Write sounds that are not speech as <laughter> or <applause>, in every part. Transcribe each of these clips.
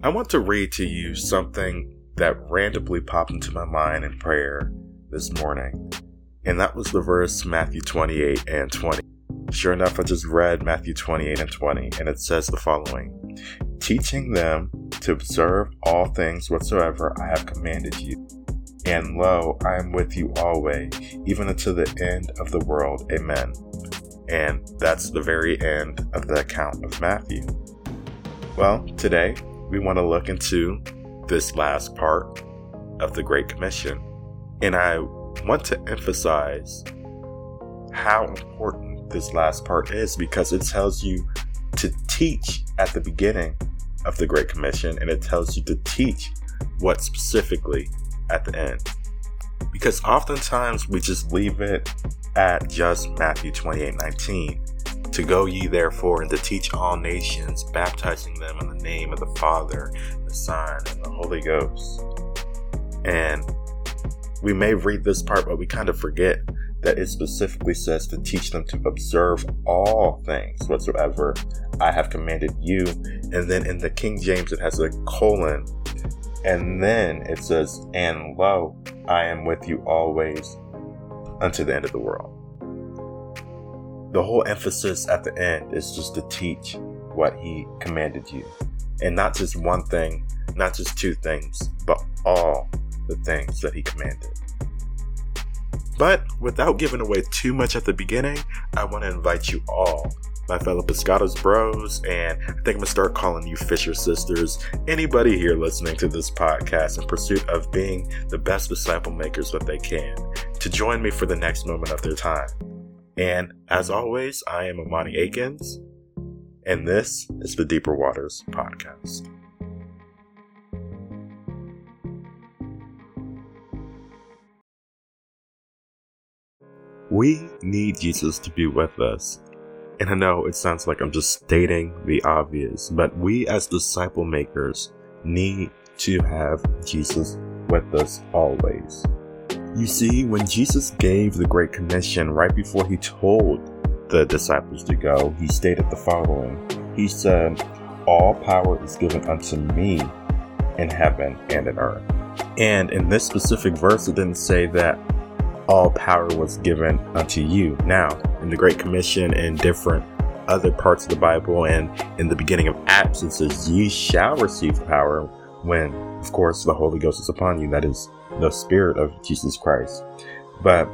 I want to read to you something that randomly popped into my mind in prayer this morning, and that was the verse Matthew 28 and 20. Sure enough, I just read Matthew 28 and 20, and it says the following Teaching them to observe all things whatsoever I have commanded you. And lo, I am with you always, even unto the end of the world. Amen. And that's the very end of the account of Matthew. Well, today we want to look into this last part of the Great Commission. And I want to emphasize how important this last part is because it tells you to teach at the beginning of the Great Commission and it tells you to teach what specifically at the end. Because oftentimes we just leave it at just Matthew 28 19. To go ye therefore and to teach all nations, baptizing them in the name of the Father, the Son, and the Holy Ghost. And we may read this part, but we kind of forget that it specifically says to teach them to observe all things whatsoever I have commanded you. And then in the King James, it has a colon. And then it says, And lo, I am with you always unto the end of the world. The whole emphasis at the end is just to teach what he commanded you. And not just one thing, not just two things, but all the things that he commanded. But without giving away too much at the beginning, I want to invite you all, my fellow Pescados bros, and I think I'm gonna start calling you Fisher sisters, anybody here listening to this podcast in pursuit of being the best disciple makers that they can, to join me for the next moment of their time. And as always, I am Amani Akins, and this is the Deeper Waters Podcast. We need Jesus to be with us. And I know it sounds like I'm just stating the obvious, but we as disciple makers need to have Jesus with us always. You see, when Jesus gave the Great Commission right before he told the disciples to go, he stated the following He said, All power is given unto me in heaven and in earth. And in this specific verse, it didn't say that all power was given unto you. Now, in the Great Commission and different other parts of the Bible and in the beginning of Acts, it says, Ye shall receive power when, of course, the Holy Ghost is upon you. That is the Spirit of Jesus Christ. But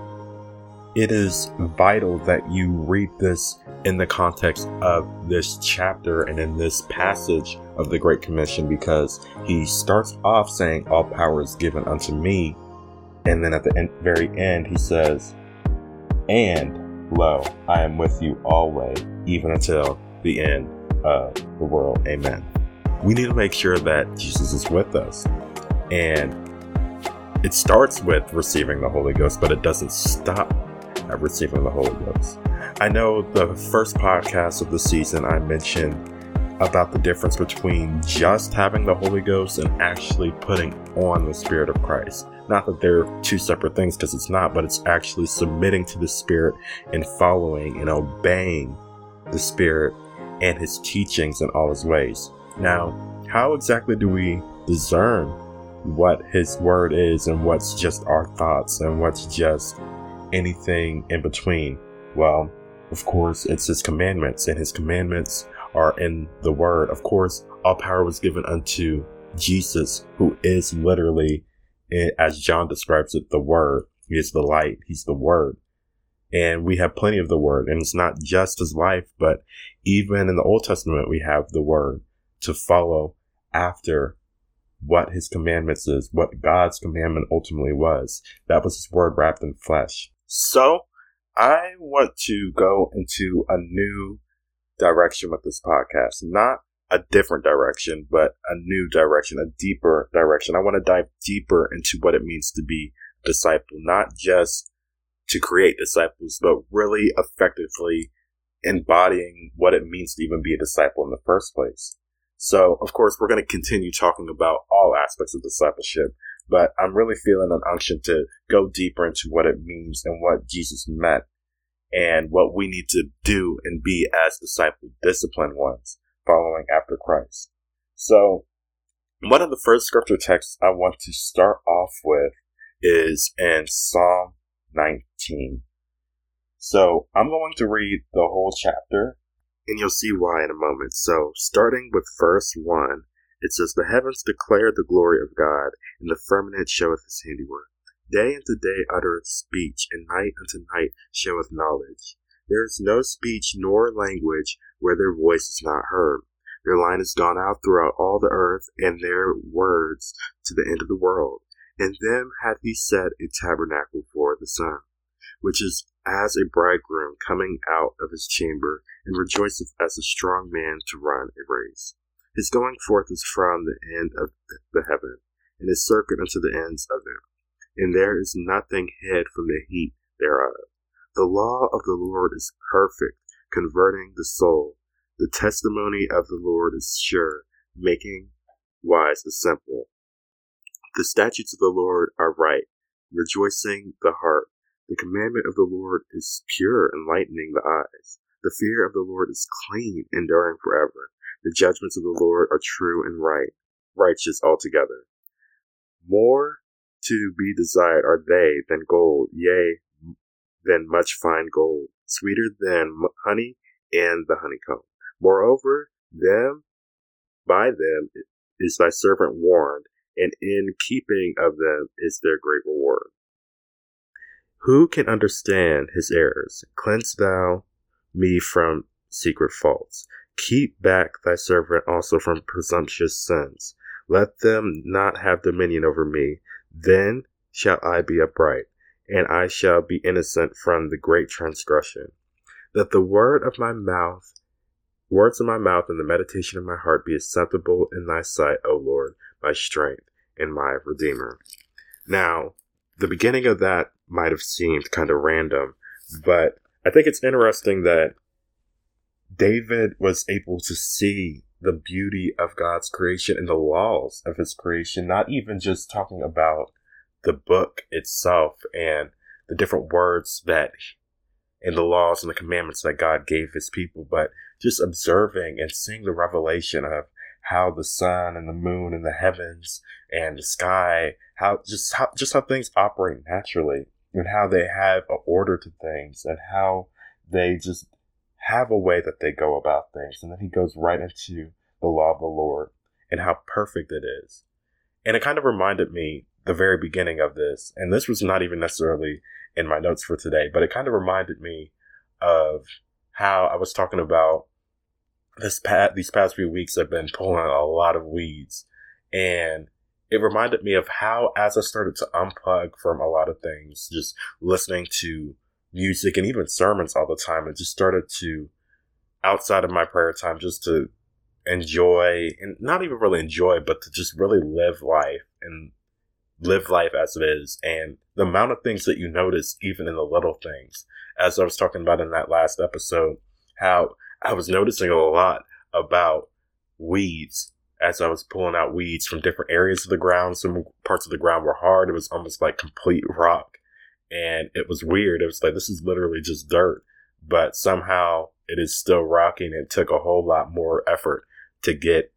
it is vital that you read this in the context of this chapter and in this passage of the Great Commission because he starts off saying, All power is given unto me and then at the end, very end, he says, And lo, I am with you always, even until the end of the world. Amen. We need to make sure that Jesus is with us. And it starts with receiving the Holy Ghost, but it doesn't stop at receiving the Holy Ghost. I know the first podcast of the season I mentioned about the difference between just having the Holy Ghost and actually putting on the Spirit of Christ. Not that they're two separate things, because it's not, but it's actually submitting to the Spirit and following and obeying the Spirit and His teachings in all His ways. Now, how exactly do we discern what His Word is and what's just our thoughts and what's just anything in between? Well, of course, it's His commandments, and His commandments are in the Word. Of course, all power was given unto Jesus, who is literally eh, as John describes it, the Word. He is the light. He's the Word. And we have plenty of the Word. And it's not just His life, but even in the Old Testament, we have the Word to follow after what His commandments is, what God's commandment ultimately was. That was His Word wrapped in flesh. So, I want to go into a new direction with this podcast. Not a different direction, but a new direction, a deeper direction. I want to dive deeper into what it means to be a disciple, not just to create disciples, but really effectively embodying what it means to even be a disciple in the first place. So, of course, we're going to continue talking about all aspects of discipleship, but I'm really feeling an unction to go deeper into what it means and what Jesus meant and what we need to do and be as disciple disciplined ones following after Christ. So One of the first scripture texts I want to start off with is in Psalm 19. So I'm going to read the whole chapter and you'll see why in a moment. So, starting with verse 1, it says, The heavens declare the glory of God, and the firmament showeth his handiwork. Day unto day uttereth speech, and night unto night showeth knowledge. There is no speech nor language where their voice is not heard. Their line is gone out throughout all the earth, and their words to the end of the world. In them hath he set a tabernacle for the sun, which is as a bridegroom coming out of his chamber, and rejoiceth as a strong man to run a race. His going forth is from the end of the heaven, and his circuit unto the ends of them. And there is nothing hid from the heat thereof. The law of the Lord is perfect, converting the soul. The testimony of the Lord is sure, making wise the simple. The statutes of the Lord are right, rejoicing the heart. The commandment of the Lord is pure, enlightening the eyes. The fear of the Lord is clean, enduring forever. The judgments of the Lord are true and right, righteous altogether. More to be desired are they than gold, yea, than much fine gold, sweeter than honey and the honeycomb. Moreover, them by them is thy servant warned, and in keeping of them is their great reward. Who can understand his errors? Cleanse thou me from secret faults. Keep back thy servant also from presumptuous sins. Let them not have dominion over me. Then shall I be upright, and I shall be innocent from the great transgression. That the word of my mouth, words of my mouth, and the meditation of my heart be acceptable in thy sight, O Lord, my strength and my redeemer. Now, the beginning of that might have seemed kind of random, but I think it's interesting that David was able to see the beauty of God's creation and the laws of his creation, not even just talking about the book itself and the different words that and the laws and the commandments that God gave his people, but just observing and seeing the revelation of how the sun and the moon and the heavens and the sky, how just how just how things operate naturally and how they have an order to things and how they just have a way that they go about things. And then he goes right into the law of the Lord and how perfect it is. And it kind of reminded me the very beginning of this, and this was not even necessarily in my notes for today, but it kind of reminded me of how I was talking about this past these past few weeks I've been pulling a lot of weeds and it reminded me of how, as I started to unplug from a lot of things, just listening to music and even sermons all the time, it just started to, outside of my prayer time, just to enjoy and not even really enjoy, but to just really live life and live life as it is. And the amount of things that you notice, even in the little things, as I was talking about in that last episode, how I was noticing a lot about weeds as I was pulling out weeds from different areas of the ground. Some parts of the ground were hard. It was almost like complete rock. And it was weird. It was like, this is literally just dirt. But somehow it is still rocking. It took a whole lot more effort to get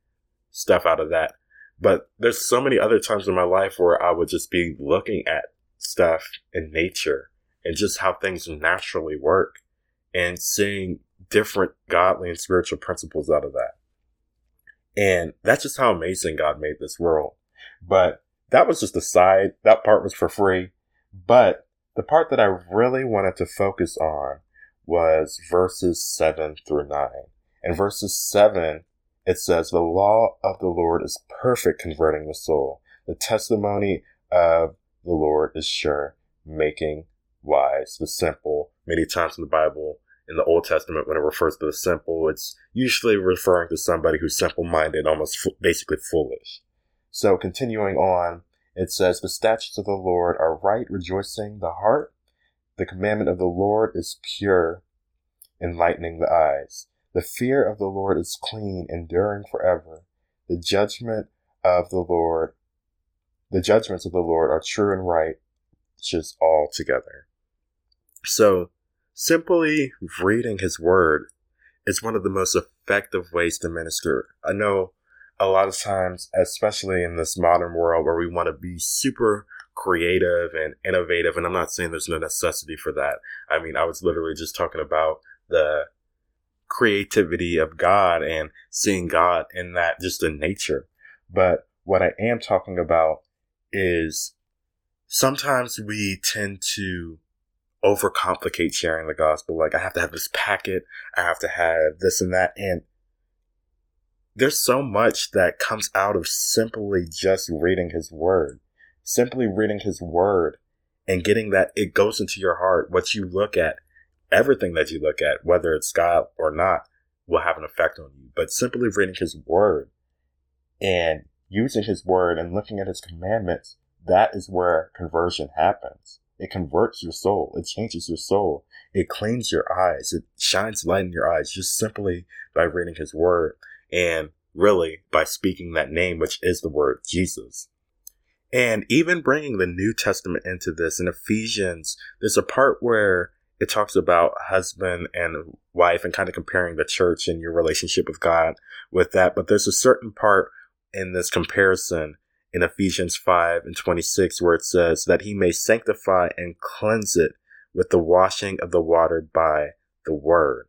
stuff out of that. But there's so many other times in my life where I would just be looking at stuff in nature and just how things naturally work and seeing different godly and spiritual principles out of that. And that's just how amazing God made this world. But that was just the side. That part was for free. But the part that I really wanted to focus on was verses 7 through 9. In verses 7, it says, The law of the Lord is perfect, converting the soul. The testimony of the Lord is sure, making wise the simple. Many times in the Bible, in the Old Testament, when it refers to the simple, it's usually referring to somebody who's simple minded, almost f- basically foolish. So, continuing on, it says, The statutes of the Lord are right, rejoicing the heart. The commandment of the Lord is pure, enlightening the eyes. The fear of the Lord is clean, enduring forever. The judgment of the Lord, the judgments of the Lord are true and right, just all together. So, Simply reading his word is one of the most effective ways to minister. I know a lot of times, especially in this modern world where we want to be super creative and innovative, and I'm not saying there's no necessity for that. I mean, I was literally just talking about the creativity of God and seeing God in that just in nature. But what I am talking about is sometimes we tend to overcomplicate sharing the gospel. Like, I have to have this packet, I have to have this and that. And there's so much that comes out of simply just reading his word, simply reading his word and getting that it goes into your heart. What you look at, everything that you look at, whether it's God or not, will have an effect on you. But simply reading his word and using his word and looking at his commandments, that is where conversion happens. It converts your soul. It changes your soul. It cleans your eyes. It shines light in your eyes just simply by reading his word and really by speaking that name, which is the word Jesus. And even bringing the New Testament into this in Ephesians, there's a part where it talks about husband and wife and kind of comparing the church and your relationship with God with that. But there's a certain part in this comparison in Ephesians 5 and 26 where it says that he may sanctify and cleanse it with the washing of the water by the word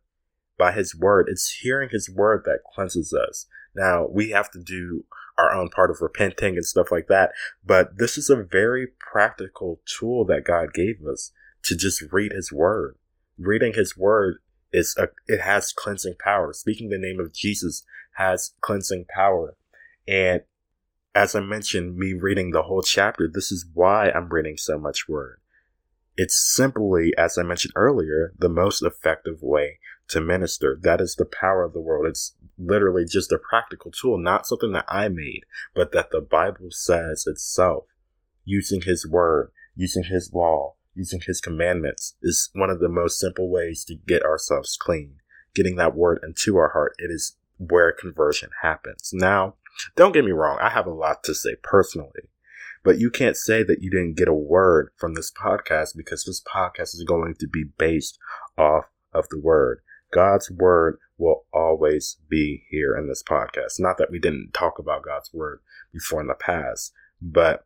by his word. It's hearing his word that cleanses us. Now, we have to do our own part of repenting and stuff like that, but this is a very practical tool that God gave us to just read his word. Reading his word is a, it has cleansing power. Speaking the name of Jesus has cleansing power. And as I mentioned, me reading the whole chapter, this is why I'm reading so much word. It's simply, as I mentioned earlier, the most effective way to minister. That is the power of the world. It's literally just a practical tool, not something that I made, but that the Bible says itself. Using His Word, using His law, using His commandments is one of the most simple ways to get ourselves clean. Getting that Word into our heart, it is where conversion happens. Now, don't get me wrong, I have a lot to say personally, but you can't say that you didn't get a word from this podcast because this podcast is going to be based off of the Word. God's word will always be here in this podcast. Not that we didn't talk about God's word before in the past, but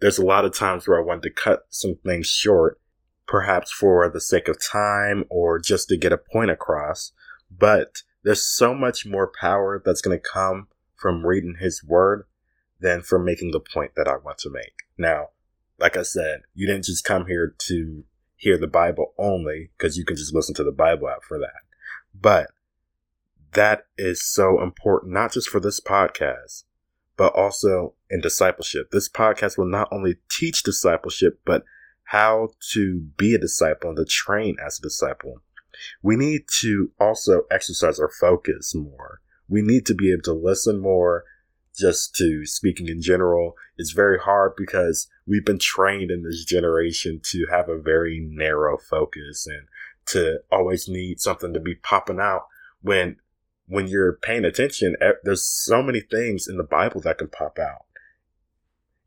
there's a lot of times where I wanted to cut some things short, perhaps for the sake of time or just to get a point across. But there's so much more power that's going to come from reading his word than from making the point that I want to make. Now, like I said, you didn't just come here to hear the Bible only because you can just listen to the Bible app for that. But that is so important, not just for this podcast, but also in discipleship. This podcast will not only teach discipleship, but how to be a disciple and to train as a disciple. We need to also exercise our focus more. We need to be able to listen more, just to speaking in general. It's very hard because we've been trained in this generation to have a very narrow focus and to always need something to be popping out when when you're paying attention there's so many things in the bible that can pop out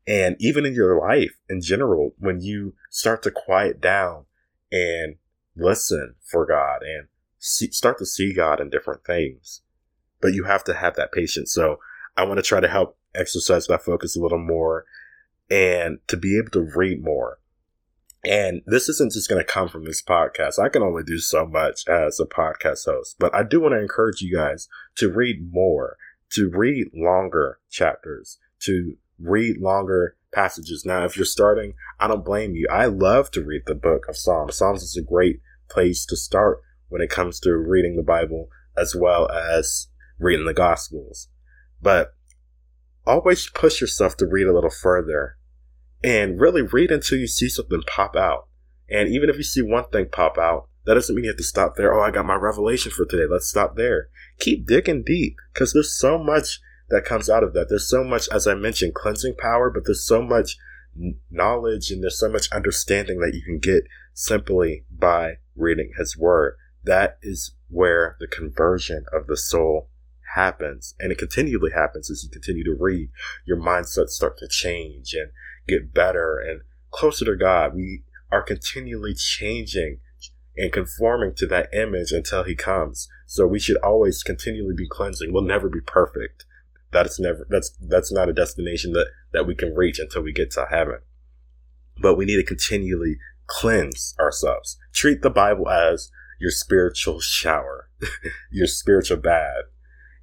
and even in your life in general when you start to quiet down and listen for god and see, start to see god in different things but you have to have that patience so i want to try to help exercise that focus a little more and to be able to read more and this isn't just going to come from this podcast. I can only do so much as a podcast host, but I do want to encourage you guys to read more, to read longer chapters, to read longer passages. Now, if you're starting, I don't blame you. I love to read the book of Psalms. Psalms is a great place to start when it comes to reading the Bible as well as reading the Gospels. But always push yourself to read a little further and really read until you see something pop out. And even if you see one thing pop out, that doesn't mean you have to stop there. Oh, I got my revelation for today. Let's stop there. Keep digging deep because there's so much that comes out of that. There's so much, as I mentioned, cleansing power, but there's so much knowledge and there's so much understanding that you can get simply by reading his word. That is where the conversion of the soul happens. And it continually happens as you continue to read. Your mindsets start to change and get better and closer to God. We are continually changing and conforming to that image until He comes. So we should always continually be cleansing. We'll never be perfect, That's never that's that's not a destination that that we can reach until we get to heaven. But we need to continually cleanse ourselves. Treat the Bible as your spiritual shower, <laughs> your spiritual bath.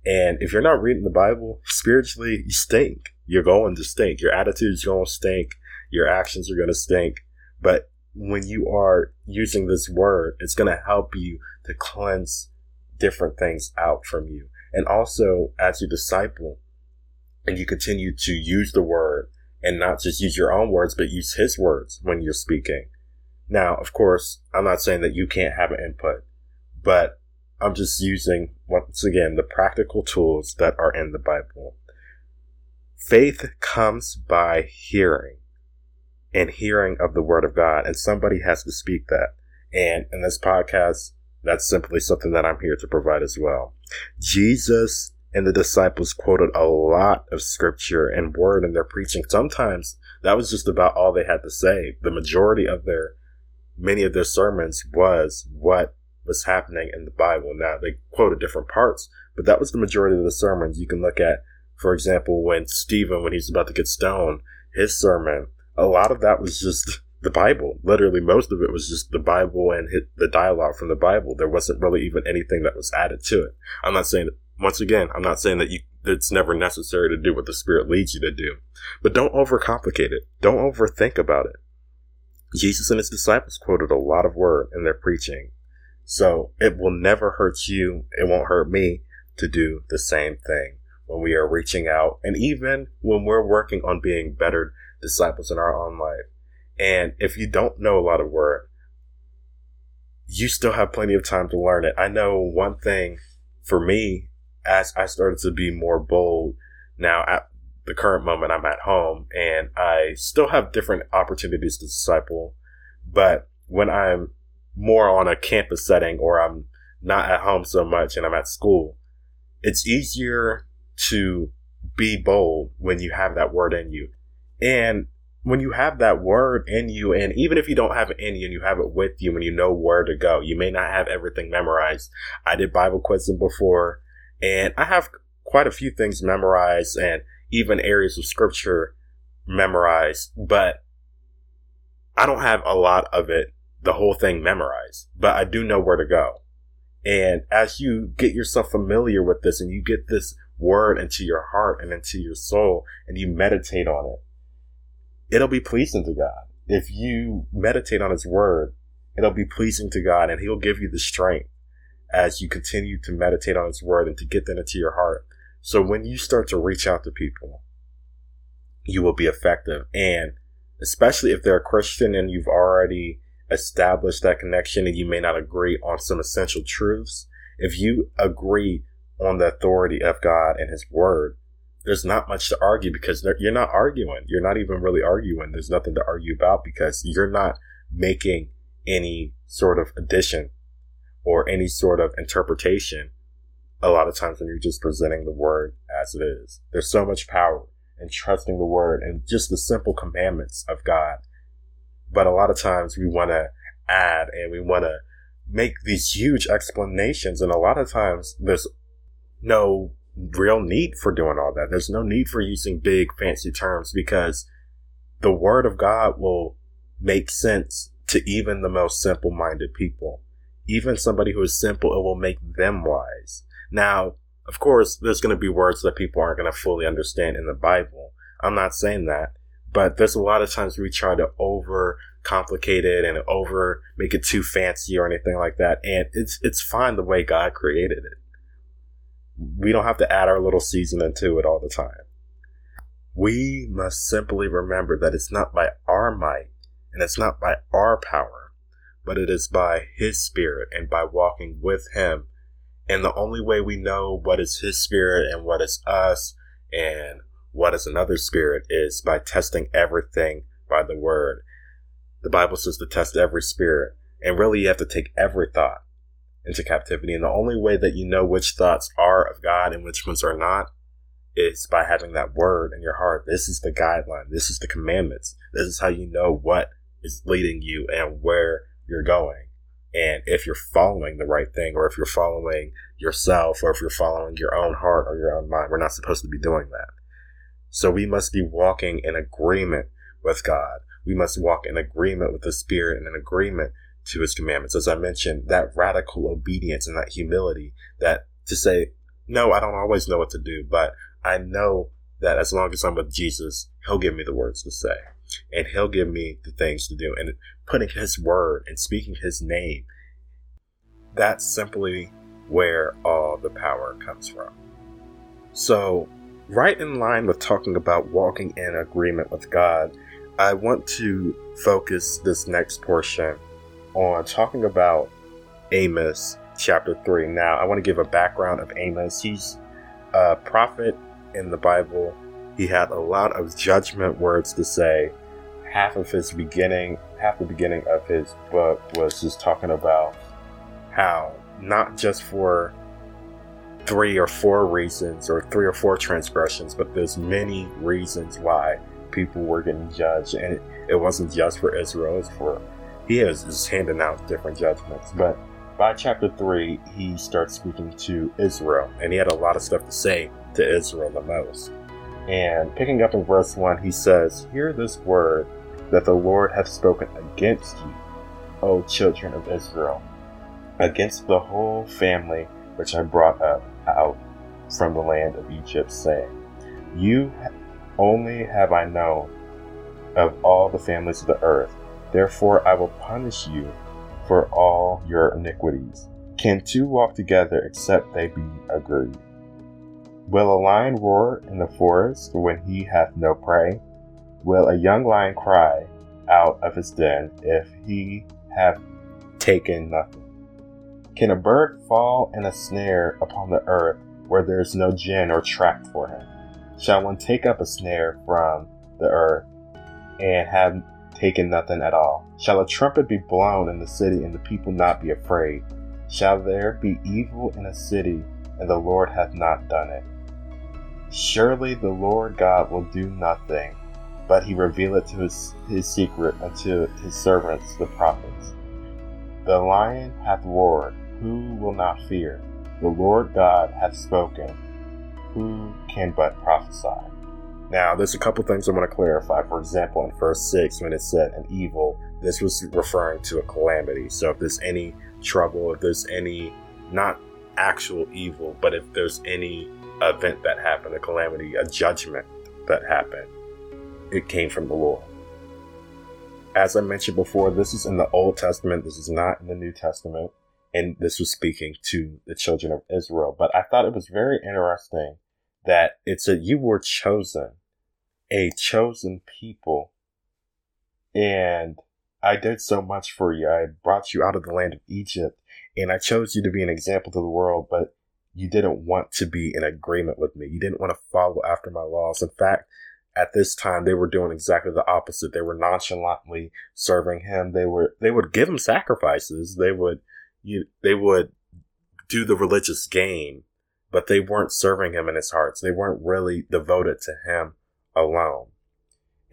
And if you're not reading the Bible, spiritually, you stink. You're going to stink. Your attitude's going to stink. Your actions are going to stink. But when you are using this word, it's going to help you to cleanse different things out from you. And also, as you disciple and you continue to use the word and not just use your own words, but use his words when you're speaking. Now, of course, I'm not saying that you can't have an input, but I'm just using, once again, the practical tools that are in the Bible. Faith comes by hearing and hearing of the word of God, and somebody has to speak that. And in this podcast, that's simply something that I'm here to provide as well. Jesus and the disciples quoted a lot of scripture and word in their preaching. Sometimes that was just about all they had to say. The majority of their, many of their sermons was what was happening in the Bible. Now they quoted different parts, but that was the majority of the sermons. You can look at, for example, when Stephen, when he's about to get stoned, his sermon, a lot of that was just <laughs> the Bible. Literally, most of it was just the Bible and the dialogue from the Bible. There wasn't really even anything that was added to it. I'm not saying, once again, I'm not saying that you, it's never necessary to do what the Spirit leads you to do, but don't overcomplicate it. Don't overthink about it. Jesus and his disciples quoted a lot of word in their preaching. So it will never hurt you. It won't hurt me to do the same thing when we are reaching out and even when we're working on being better disciples in our own life and if you don't know a lot of word, you still have plenty of time to learn it. I know one thing for me, as I started to be more bold now at the current moment, I'm at home and I still have different opportunities to disciple. But when I'm more on a campus setting or I'm not at home so much and I'm at school, it's easier to be bold when you have that word in you. And when you have that word in you, and even if you don't have it in you and you have it with you and you know where to go, you may not have everything memorized. I did Bible quizzing before, and I have quite a few things memorized and even areas of scripture memorized, but I don't have a lot of it, the whole thing memorized, but I do know where to go. And as you get yourself familiar with this and you get this word into your heart and into your soul and you meditate on it, it'll be pleasing to God. If you meditate on His Word, it'll be pleasing to God and He'll give you the strength as you continue to meditate on His Word and to get that into your heart. So when you start to reach out to people, you will be effective. And especially if they're a Christian and you've already established that connection and you may not agree on some essential truths, if you agree on the authority of God and His Word, there's not much to argue because you're not arguing. You're not even really arguing. There's nothing to argue about because you're not making any sort of addition or any sort of interpretation. A lot of times when you're just presenting the word as it is, there's so much power in trusting the word and just the simple commandments of God. But a lot of times we want to add and we want to make these huge explanations. And a lot of times there's no real need for doing all that. There's no need for using big fancy terms because the word of God will make sense to even the most simple minded people. Even somebody who is simple, it will make them wise. Now, of course, there's going to be words that people aren't going to fully understand in the Bible. I'm not saying that, but there's a lot of times we try to over complicate it and over make it too fancy or anything like that. And it's, it's fine the way God created it we don't have to add our little seasoning to it all the time. We must simply remember that it's not by our might and it's not by our power, but it is by His Spirit and by walking with Him. And the only way we know what is His Spirit and what is us and what is another spirit is by testing everything by the Word. The Bible says to test every spirit, and really you have to take every thought into captivity. And the only way that you know which thoughts are of God and which ones are not is by having that word in your heart. This is the guideline. This is the commandments. This is how you know what is leading you and where you're going. And if you're following the right thing, or if you're following yourself, or if you're following your own heart or your own mind, we're not supposed to be doing that. So we must be walking in agreement with God. We must walk in agreement with the Spirit and in agreement to His commandments. As I mentioned, that radical obedience and that humility that to say, no, I don't always know what to do, but I know that as long as I'm with Jesus, He'll give me the words to say and He'll give me the things to do. And putting His word and speaking His name, that's simply where all the power comes from. So, right in line with talking about walking in agreement with God, I want to focus this next portion on talking about Amos chapter 3. Now, I want to give a background of Amos. He's a prophet in the Bible. He had a lot of judgment words to say. Half of his beginning, half the beginning of his book was just talking about how not just for three or four reasons or three or four transgressions, but there's many reasons why people were getting judged, and it, it wasn't just for Israel; it's for he is just handing out different judgments. But by chapter three, he starts speaking to Israel, and he had a lot of stuff to say to Israel the most. And picking up in verse one, he says, "Hear this word that the Lord hath spoken against you, O children of Israel, against the whole family which I brought up out from the land of Egypt, saying, You only have I known of all the families of the earth. Therefore I will punish you for all your iniquities. Can two walk together except they be agreed? Will a lion roar in the forest when he hath no prey? Will a young lion cry out of his den if he have taken nothing? Can a bird fall in a snare upon the earth where there is no gin or track for him? Shall one take up a snare from the earth and have taken nothing at all? Shall a trumpet be blown in the city and the people not be afraid? Shall there be evil in a city and the Lord hath not done it? Surely the Lord God will do nothing, but he revealeth to his, his secret unto his servants the prophets. The lion hath roared, who will not fear? The Lord God hath spoken, who can but prophesy? Now, there's a couple things I want to clarify. For example, in verse 6, when it said an evil, this was referring to a calamity. So if there's any trouble, if there's any, not actual evil, but if there's any event that happened, a calamity, a judgment that happened, it came from the Lord. As I mentioned before, this is in the Old Testament, this is not in the New Testament and this was speaking to the children of Israel. But I thought it was very interesting that it said you were chosen, a chosen people, and I did so much for you. I brought you out of the land of Egypt, and I chose you to be an example to the world, but you didn't want to be in agreement with me. You didn't want to follow after my laws. In fact, at this time they were doing exactly the opposite. They were nonchalantly serving him. They were they would give him sacrifices. They would you they would do the religious game, but they weren't serving him in his hearts. They weren't really devoted to him alone.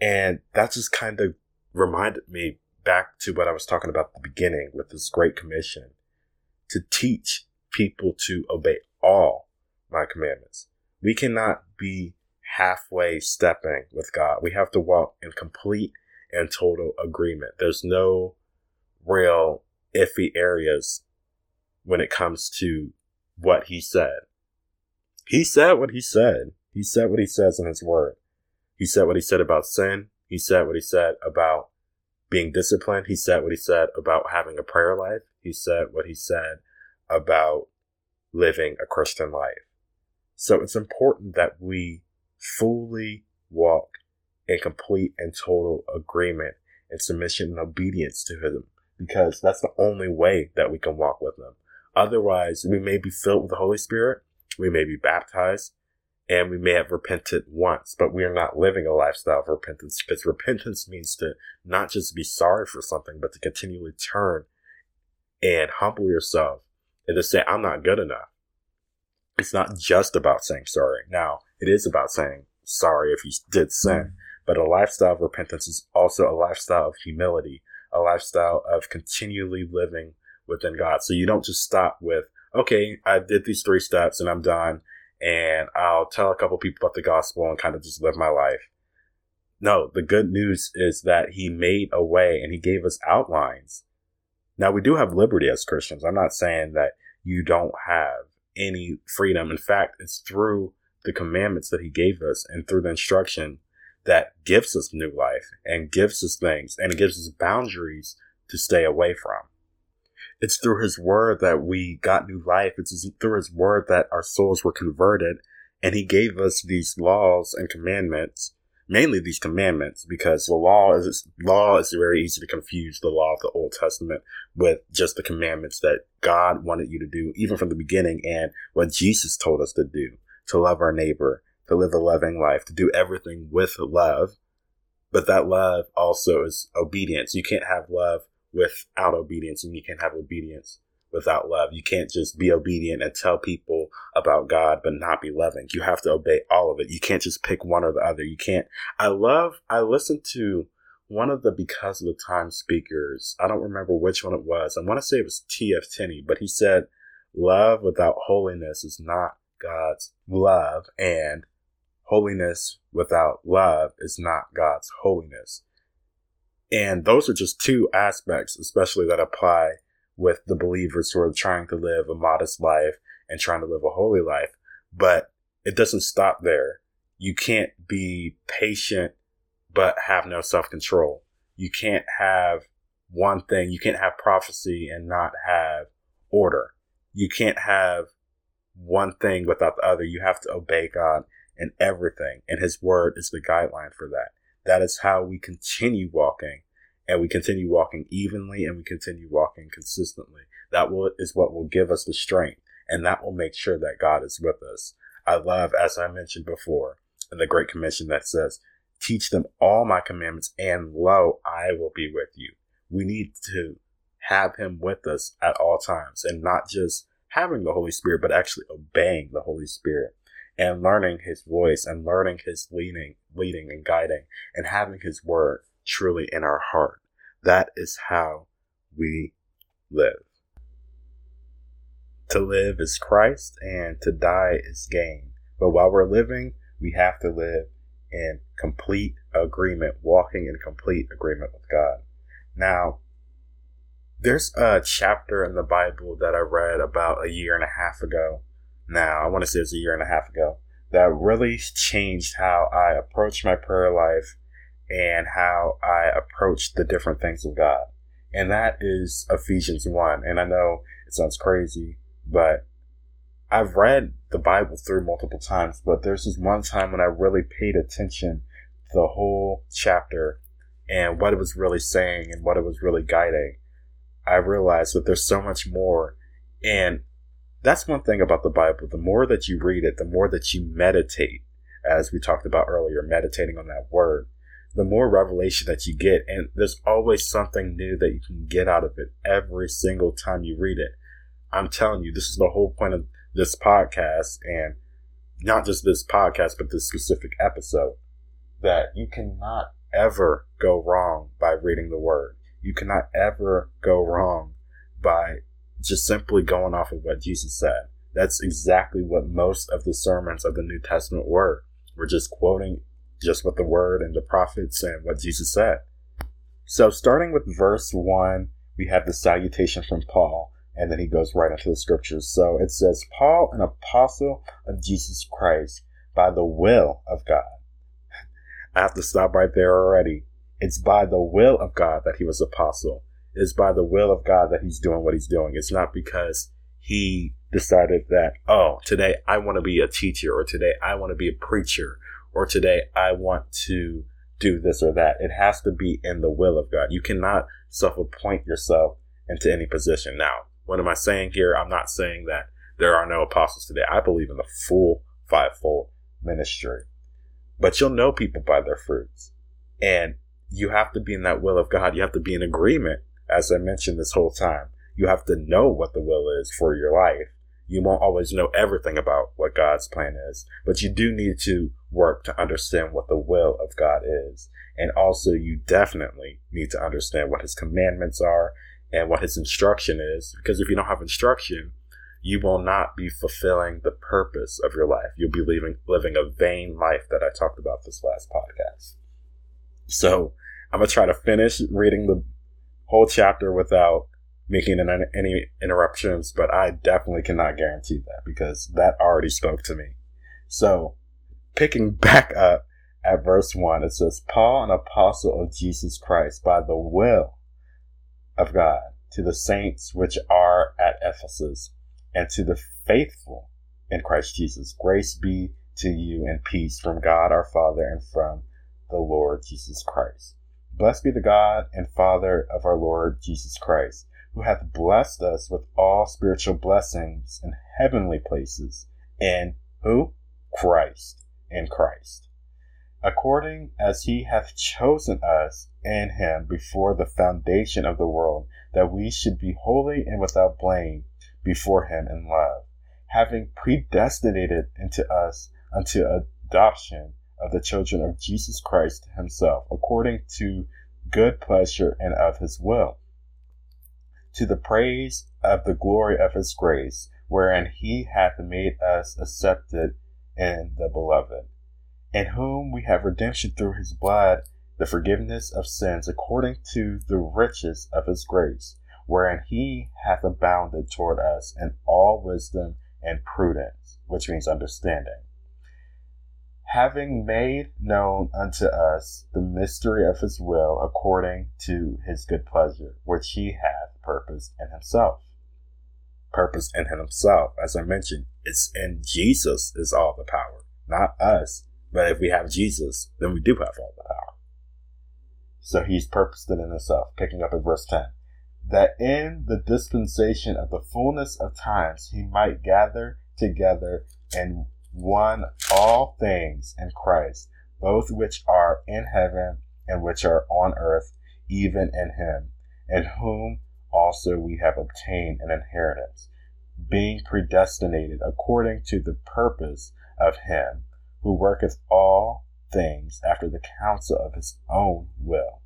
And that just kind of reminded me back to what I was talking about at the beginning with this great commission to teach people to obey all my commandments. We cannot be halfway stepping with God. We have to walk in complete and total agreement. There's no real iffy areas when it comes to what he said. He said what he said. He said what he says in his word. He said what he said about sin. He said what he said about being disciplined. He said what he said about having a prayer life. He said what he said about living a Christian life. So it's important that we fully walk in complete and total agreement and submission and obedience to him because that's the only way that we can walk with Him. Otherwise, we may be filled with the Holy Spirit, we may be baptized, and we may have repented once, but we are not living a lifestyle of repentance because repentance means to not just be sorry for something, but to continually turn and humble yourself and to say, I'm not good enough. It's not just about saying sorry. Now, it is about saying sorry if you did sin, mm. but a lifestyle of repentance is also a lifestyle of humility, a lifestyle of continually living within God. So you don't just stop with, okay, I did these three steps and I'm done and I'll tell a couple people about the gospel and kind of just live my life. No, the good news is that he made a way and he gave us outlines. Now we do have liberty as Christians. I'm not saying that you don't have any freedom. In fact, it's through the commandments that he gave us and through the instruction that gives us new life and gives us things and it gives us boundaries to stay away from. It's through his word that we got new life. It's through his word that our souls were converted and he gave us these laws and commandments mainly these commandments because the law is law is very easy to confuse the law of the Old Testament with just the commandments that God wanted you to do even from the beginning and what Jesus told us to do to love our neighbor to live a loving life to do everything with love but that love also is obedience you can't have love without obedience and you can't have obedience without love. You can't just be obedient and tell people about God but not be loving. You have to obey all of it. You can't just pick one or the other. You can't. I love, I listened to one of the Because of the Time speakers. I don't remember which one it was. I want to say it was T.F. Tenney, but he said, Love without holiness is not God's love, and holiness without love is not God's holiness. And those are just two aspects, especially that apply with the believers who are trying to live a modest life and trying to live a holy life. But it doesn't stop there. You can't be patient but have no self control. You can't have one thing. You can't have prophecy and not have order. You can't have one thing without the other. You have to obey God in everything. And His word is the guideline for that. That is how we continue walking and we continue walking evenly and we continue walking consistently. That will, is what will give us the strength and that will make sure that God is with us. I love, as I mentioned before, in the Great Commission that says, teach them all my commandments and lo, I will be with you. We need to have him with us at all times and not just having the Holy Spirit, but actually obeying the Holy Spirit and learning his voice and learning his leading, leading and guiding and having his word truly in our heart. That is how we live. To live is Christ and to die is gain. But while we're living, we have to live in complete agreement, walking in complete agreement with God. Now, there's a chapter in the Bible that I read about a year and a half ago. Now, I want to say it's a year and a half ago that really changed how I approach my prayer life and how I approach the different things of God. And that is Ephesians 1. And I know it sounds crazy, but I've read the Bible through multiple times, but there's this one time when I really paid attention to the whole chapter and what it was really saying and what it was really guiding. I realized that there's so much more. And that's one thing about the Bible. The more that you read it, the more that you meditate, as we talked about earlier, meditating on that word, the more revelation that you get. And there's always something new that you can get out of it every single time you read it. I'm telling you, this is the whole point of this podcast and not just this podcast, but this specific episode that you cannot ever go wrong by reading the word. You cannot ever go wrong by just simply going off of what Jesus said. That's exactly what most of the sermons of the New Testament were. We're just quoting just what the word and the prophets and what Jesus said. So, starting with verse 1, we have the salutation from Paul, and then he goes right into the scriptures. So it says, Paul, an apostle of Jesus Christ, by the will of God. <laughs> I have to stop right there already. It's by the will of God that he was apostle. It's by the will of God that he's doing what he's doing. It's not because he decided that, oh, today I want to be a teacher, or today I want to be a preacher, or today I want to do this or that. It has to be in the will of God. You cannot self appoint yourself into any position. Now, what am I saying here? I'm not saying that there are no apostles today. I believe in the full fivefold ministry. But you'll know people by their fruits. And you have to be in that will of God. You have to be in agreement, as I mentioned this whole time. You have to know what the will is for your life. You won't always know everything about what God's plan is, but you do need to work to understand what the will of God is. And also, you definitely need to understand what his commandments are and what his instruction is. Because if you don't have instruction, you will not be fulfilling the purpose of your life. You'll be living living a vain life that I talked about this last podcast. So I'm gonna try to finish reading the whole chapter without making any interruptions, but I definitely cannot guarantee that because that already spoke to me. So, picking <laughs> back up at verse 1, it says, Paul, an apostle of Jesus Christ, by the will of God, to the saints which are at Ephesus, and to the faithful in Christ Jesus, grace be to you and peace from God our Father and from the Lord Jesus Christ. Blessed be the God and Father of our Lord Jesus Christ, who hath blessed us with all spiritual blessings in heavenly places, in who? Christ, in Christ. According as he hath chosen us in him before the foundation of the world, that we should be holy and without blame before him in love, having predestinated into us unto adoption of the children of Jesus Christ himself, according to good pleasure and of his will, to the praise of the glory of his grace, wherein he hath made us accepted in the beloved, in whom we have redemption through his blood, the forgiveness of sins according to the riches of his grace, wherein he hath abounded toward us in all wisdom and prudence, which means understanding. Having made known unto us the mystery of his will according to his good pleasure, which he hath purposed in himself purpose in himself. As I mentioned, it's in Jesus is all the power, not us. But if we have Jesus, then we do have all the power. So he's purposed it in himself, picking up at verse 10. That in the dispensation of the fullness of times he might gather together in one all things in Christ, both which are in heaven and which are on earth, even in him, in whom also we have obtained an inheritance, being predestinated according to the purpose of him who worketh all things after the counsel of his own will,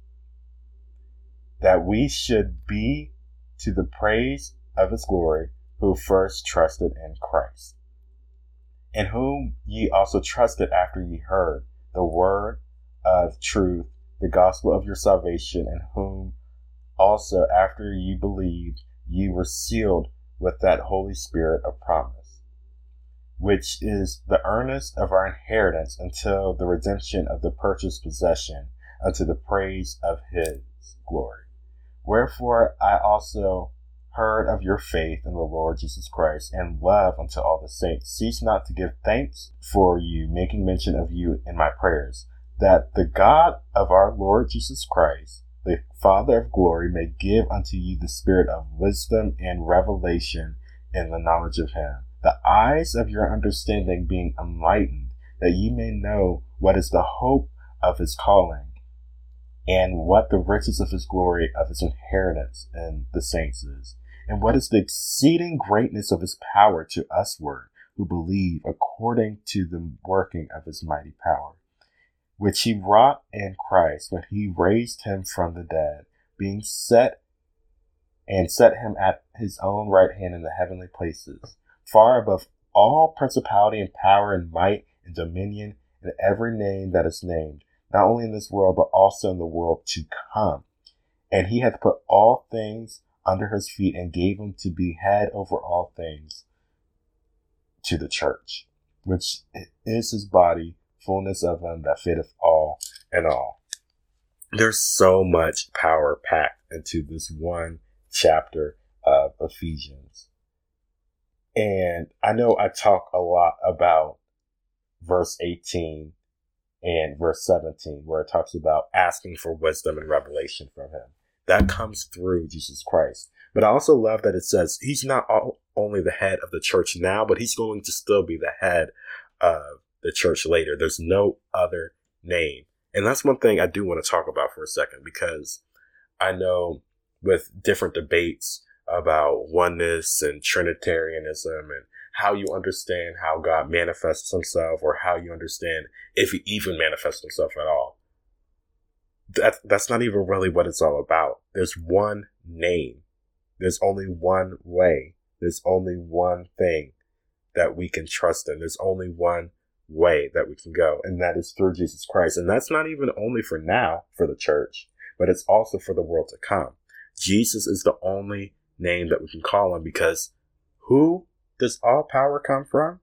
that we should be to the praise of his glory, who first trusted in Christ, in whom ye also trusted after ye heard the word of truth, the gospel of your salvation, in whom also after ye believed, ye were sealed with that Holy Spirit of promise, which is the earnest of our inheritance until the redemption of the purchased possession unto the praise of his glory. Wherefore I also heard of your faith in the Lord Jesus Christ and love unto all the saints. Cease not to give thanks for you, making mention of you in my prayers, that the God of our Lord Jesus Christ, the Father of glory may give unto you the spirit of wisdom and revelation in the knowledge of him, the eyes of your understanding being enlightened, that ye may know what is the hope of his calling, and what the riches of his glory of his inheritance in the saints is, and what is the exceeding greatness of his power to usward who believe according to the working of his mighty power which he wrought in Christ when he raised him from the dead, being set and set him at his own right hand in the heavenly places, far above all principality and power and might and dominion and every name that is named, not only in this world, but also in the world to come. And he hath put all things under his feet and gave him to be head over all things to the church, which is his body, fullness of him that fitteth all and all. There's so much power packed into this one chapter of Ephesians. And I know I talk a lot about verse 18 and verse 17, where it talks about asking for wisdom and revelation from him. That comes through Jesus Christ. But I also love that it says he's not all, only the head of the church now, but he's going to still be the head of the church later. There's no other name. And that's one thing I do want to talk about for a second because I know with different debates about oneness and Trinitarianism and how you understand how God manifests himself or how you understand if he even manifests himself at all. That, that's not even really what it's all about. There's one name There's only one way. There's only one thing that we can trust in. There's only one way that we can go, and that is through Jesus Christ. And that's not even only for now for the church, but it's also for the world to come. Jesus is the only name that we can call on because who does all power come from?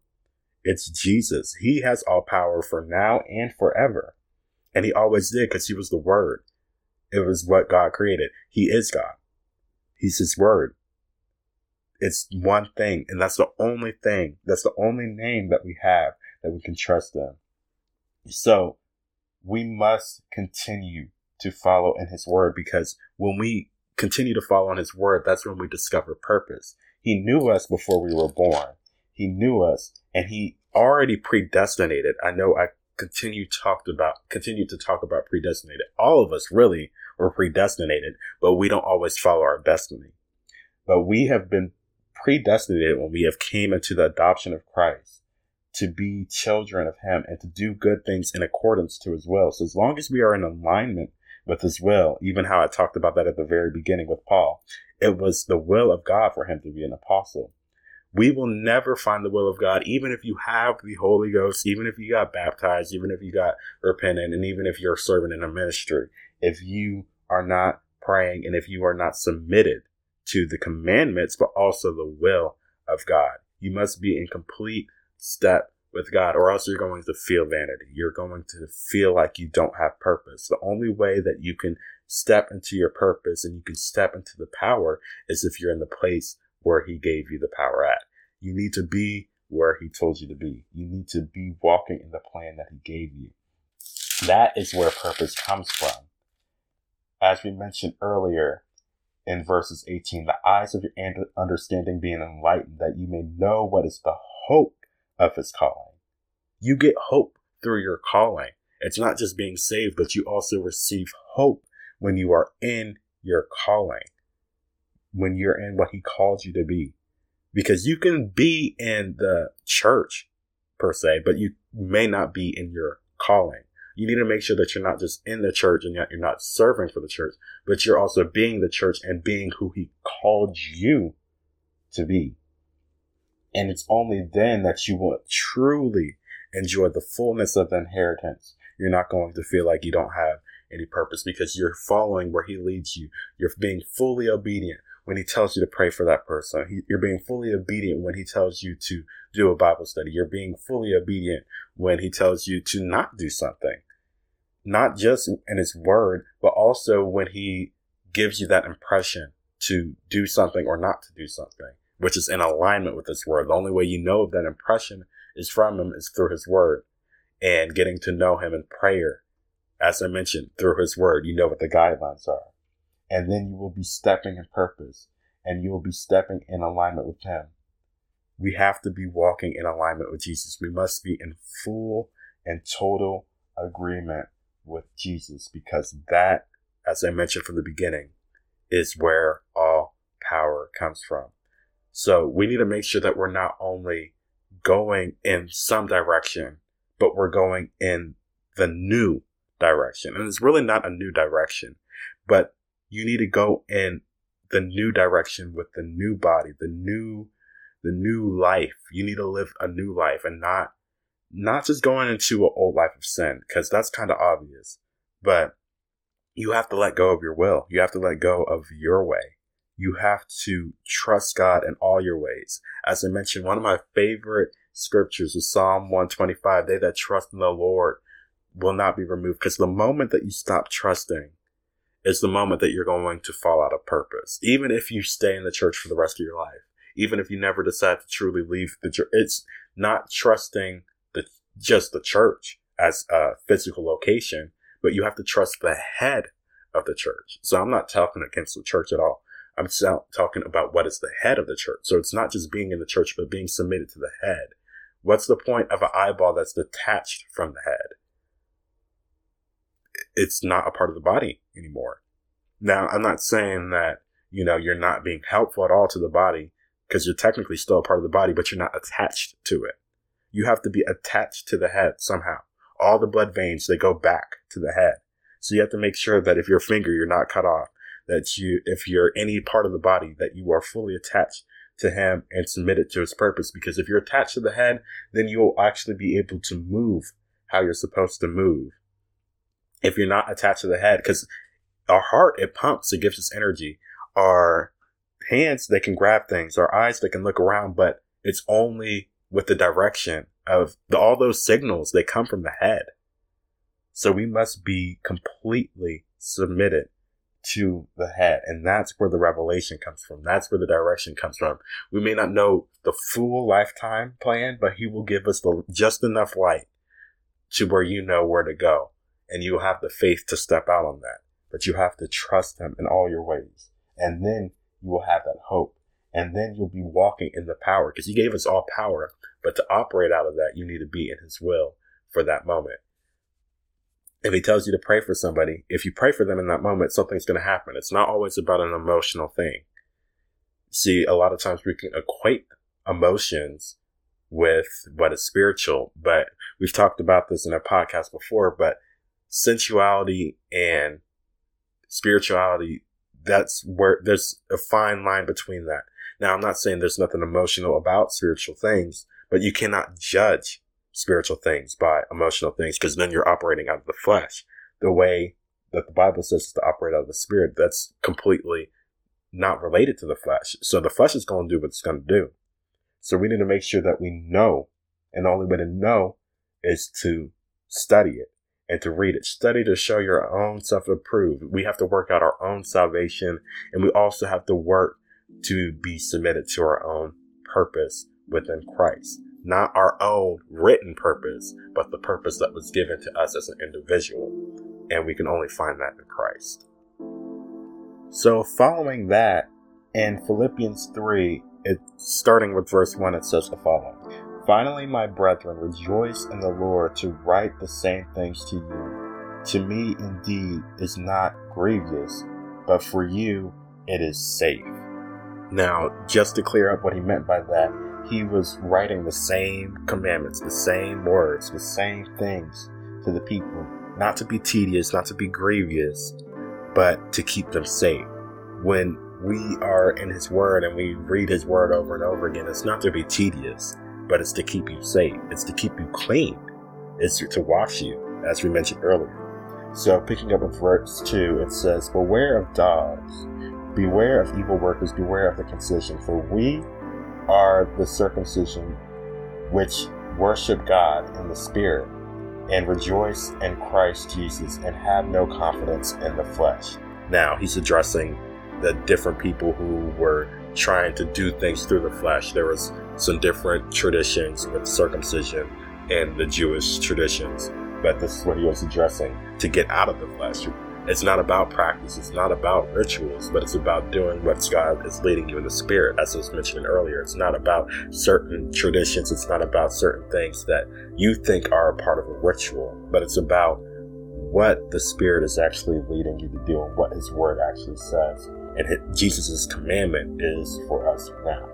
It's Jesus. He has all power for now and forever. And he always did because he was the Word. It was what God created. He is God. He's His Word. It's one thing, and that's the only thing, that's the only name that we have that we can trust in. So we must continue to follow in His Word because when we continue to follow in His Word, that's when we discover purpose. He knew us before we were born. He knew us and he already predestinated. I know I continue talked about continue to talk about predestinated. All of us really were predestinated, but we don't always follow our destiny. But we have been predestinated when we have came into the adoption of Christ to be children of him and to do good things in accordance to his will. So as long as we are in alignment with his will, even how I talked about that at the very beginning with Paul, it was the will of God for him to be an apostle. We will never find the will of God, even if you have the Holy Ghost, even if you got baptized, even if you got repentant, and even if you're serving in a ministry. If you are not praying and if you are not submitted to the commandments, but also the will of God, you must be in complete step with God, or else you're going to feel vanity. You're going to feel like you don't have purpose. The only way that you can step into your purpose and you can step into the power is if you're in the place where He gave you the power at. You need to be where He told you to be. You need to be walking in the plan that He gave you. That is where purpose comes from. As we mentioned earlier in verses 18, the eyes of your understanding being enlightened, that you may know what is the hope of his calling. You get hope through your calling. It's not just being saved, but you also receive hope when you are in your calling, when you're in what he calls you to be. Because you can be in the church per se, but you may not be in your calling. You need to make sure that you're not just in the church and you're not serving for the church, but you're also being the church and being who he called you to be. And it's only then that you will truly enjoy the fullness of the inheritance. You're not going to feel like you don't have any purpose because you're following where he leads you. You're being fully obedient when he tells you to pray for that person. He, you're being fully obedient when he tells you to do a Bible study. You're being fully obedient when he tells you to not do something. Not just in his word, but also when he gives you that impression to do something or not to do something which is in alignment with His word. The only way you know of that impression is from him is through his word and getting to know him in prayer. As I mentioned, through his word, you know what the guidelines are. And then you will be stepping in purpose and you will be stepping in alignment with him. We have to be walking in alignment with Jesus. We must be in full and total agreement with Jesus because that, as I mentioned from the beginning, is where all power comes from. So we need to make sure that we're not only going in some direction, but we're going in the new direction. And it's really not a new direction, but you need to go in the new direction with the new body, the new the new life. You need to live a new life and not not just going into an old life of sin because that's kind of obvious, but you have to let go of your will. You have to let go of your way you have to trust God in all your ways. As I mentioned, one of my favorite scriptures is Psalm 125. They that trust in the Lord will not be removed. Because the moment that you stop trusting is the moment that you're going to fall out of purpose. Even if you stay in the church for the rest of your life, even if you never decide to truly leave the church, it's not trusting the just the church as a physical location, but you have to trust the head of the church. So I'm not talking against the church at all. I'm talking about what is the head of the church. So it's not just being in the church, but being submitted to the head. What's the point of an eyeball that's detached from the head? It's not a part of the body anymore. Now, I'm not saying that, you know, you're not being helpful at all to the body because you're technically still a part of the body, but you're not attached to it. You have to be attached to the head somehow. All the blood veins, they go back to the head. So you have to make sure that if your finger, you're not cut off, that you, if you're any part of the body, that you are fully attached to him and submitted to his purpose. Because if you're attached to the head, then you will actually be able to move how you're supposed to move. If you're not attached to the head, because our heart, it pumps, it gives us energy. Our hands, they can grab things. Our eyes, they can look around, but it's only with the direction of the, all those signals. They come from the head. So we must be completely submitted to the head. And that's where the revelation comes from. That's where the direction comes from. We may not know the full lifetime plan, but he will give us the just enough light to where you know where to go. And you have the faith to step out on that. But you have to trust him in all your ways. And then you will have that hope. And then you'll be walking in the power because he gave us all power. But to operate out of that, you need to be in his will for that moment if he tells you to pray for somebody, if you pray for them in that moment, something's going to happen. It's not always about an emotional thing. See, a lot of times we can equate emotions with what is spiritual, but we've talked about this in a podcast before, but sensuality and spirituality, that's where there's a fine line between that. Now, I'm not saying there's nothing emotional about spiritual things, but you cannot judge spiritual things by emotional things because then you're operating out of the flesh. The way that the Bible says is to operate out of the spirit, that's completely not related to the flesh. So the flesh is going to do what it's going to do. So we need to make sure that we know. And the only way to know is to study it and to read it. Study to show your own self approved. We have to work out our own salvation and we also have to work to be submitted to our own purpose within Christ not our own written purpose, but the purpose that was given to us as an individual. And we can only find that in Christ. So, following that, in Philippians 3, it, starting with verse 1, it says the following Finally, my brethren, rejoice in the Lord to write the same things to you. To me, indeed, is not grievous, but for you, it is safe. Now, just to clear up what he meant by that, he was writing the same commandments, the same words, the same things to the people, not to be tedious, not to be grievous, but to keep them safe. When we are in His Word and we read His Word over and over again, it's not to be tedious, but it's to keep you safe. It's to keep you clean. It's to wash you, as we mentioned earlier. So, picking up in verse 2, it says, Beware of dogs, beware of evil workers, beware of the concision, for we are the circumcision which worship God in the Spirit and rejoice in Christ Jesus and have no confidence in the flesh. Now, he's addressing the different people who were trying to do things through the flesh. There was some different traditions with circumcision and the Jewish traditions, but this is what he was addressing to get out of the flesh, it's not about practice, it's not about rituals, but it's about doing what God is leading you in the spirit, as I was mentioned earlier. It's not about certain traditions, it's not about certain things that you think are a part of a ritual, but it's about what the spirit is actually leading you to do and what his word actually says. And Jesus' commandment is for us now.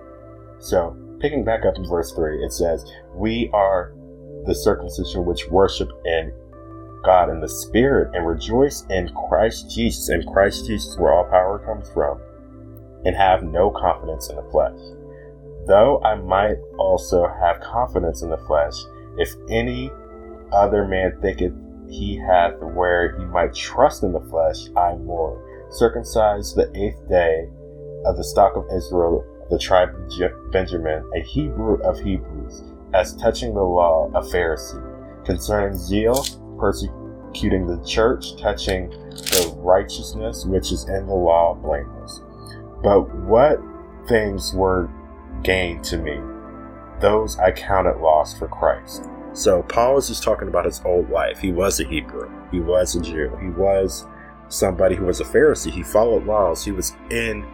So, picking back up in verse 3, it says, We are the circumcision which worship and God in the Spirit and rejoice in Christ Jesus, And Christ Jesus, where all power comes from, and have no confidence in the flesh. Though I might also have confidence in the flesh, if any other man thinketh he hath where he might trust in the flesh, I more. Circumcised the eighth day of the stock of Israel, the tribe of Benjamin, a Hebrew of Hebrews, as touching the law, a Pharisee. Concerning zeal, persecuting the church, touching the righteousness which is in the law, blameless. But what things were gained to me, those I counted lost for Christ. So Paul is just talking about his old life. He was a Hebrew. He was a Jew. He was somebody who was a Pharisee. He followed laws. He was in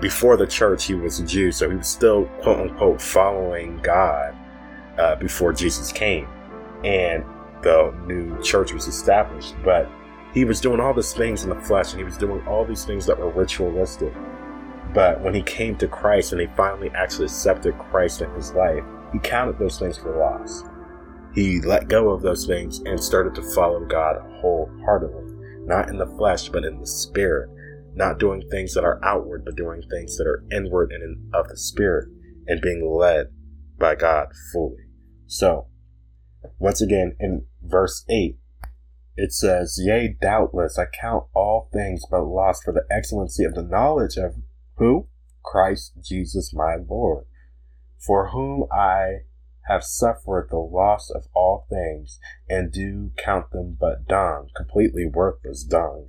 before the church. He was a Jew, so he was still quote unquote following God uh, before Jesus came. And the new church was established. But he was doing all these things in the flesh and he was doing all these things that were ritualistic. But when he came to Christ and he finally actually accepted Christ in his life, he counted those things for loss. He let go of those things and started to follow God wholeheartedly, not in the flesh, but in the spirit, not doing things that are outward, but doing things that are inward and of the Spirit, and being led by God fully. So, once again, in verse 8, it says, Yea, doubtless, I count all things but loss for the excellency of the knowledge of who? Christ Jesus my Lord, for whom I have suffered the loss of all things, and do count them but dung, completely worthless dung,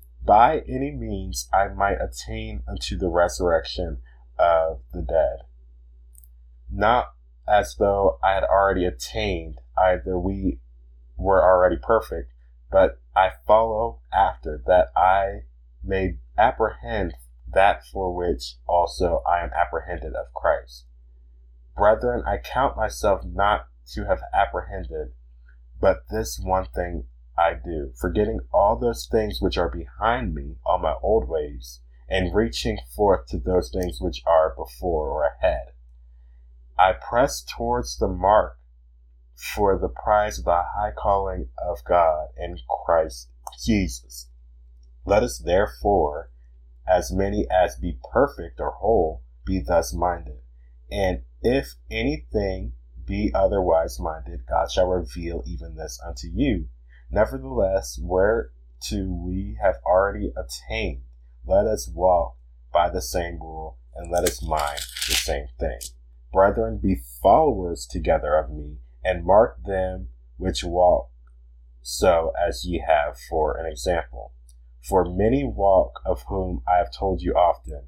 by any means I might attain unto the resurrection of the dead. Not as though I had already attained, either we were already perfect, but I follow after that I may apprehend that for which also I am apprehended of Christ. Brethren, I count myself not to have apprehended, but this one thing I do, forgetting all those things which are behind me, all my old ways, and reaching forth to those things which are before or ahead. I press towards the mark for the prize of the high calling of God in Christ Jesus. Let us therefore, as many as be perfect or whole, be thus minded. And if anything be otherwise minded, God shall reveal even this unto you. Nevertheless, whereto we have already attained, let us walk by the same rule, and let us mind the same thing. Brethren, be followers together of me, and mark them which walk so as ye have for an example. For many walk, of whom I have told you often,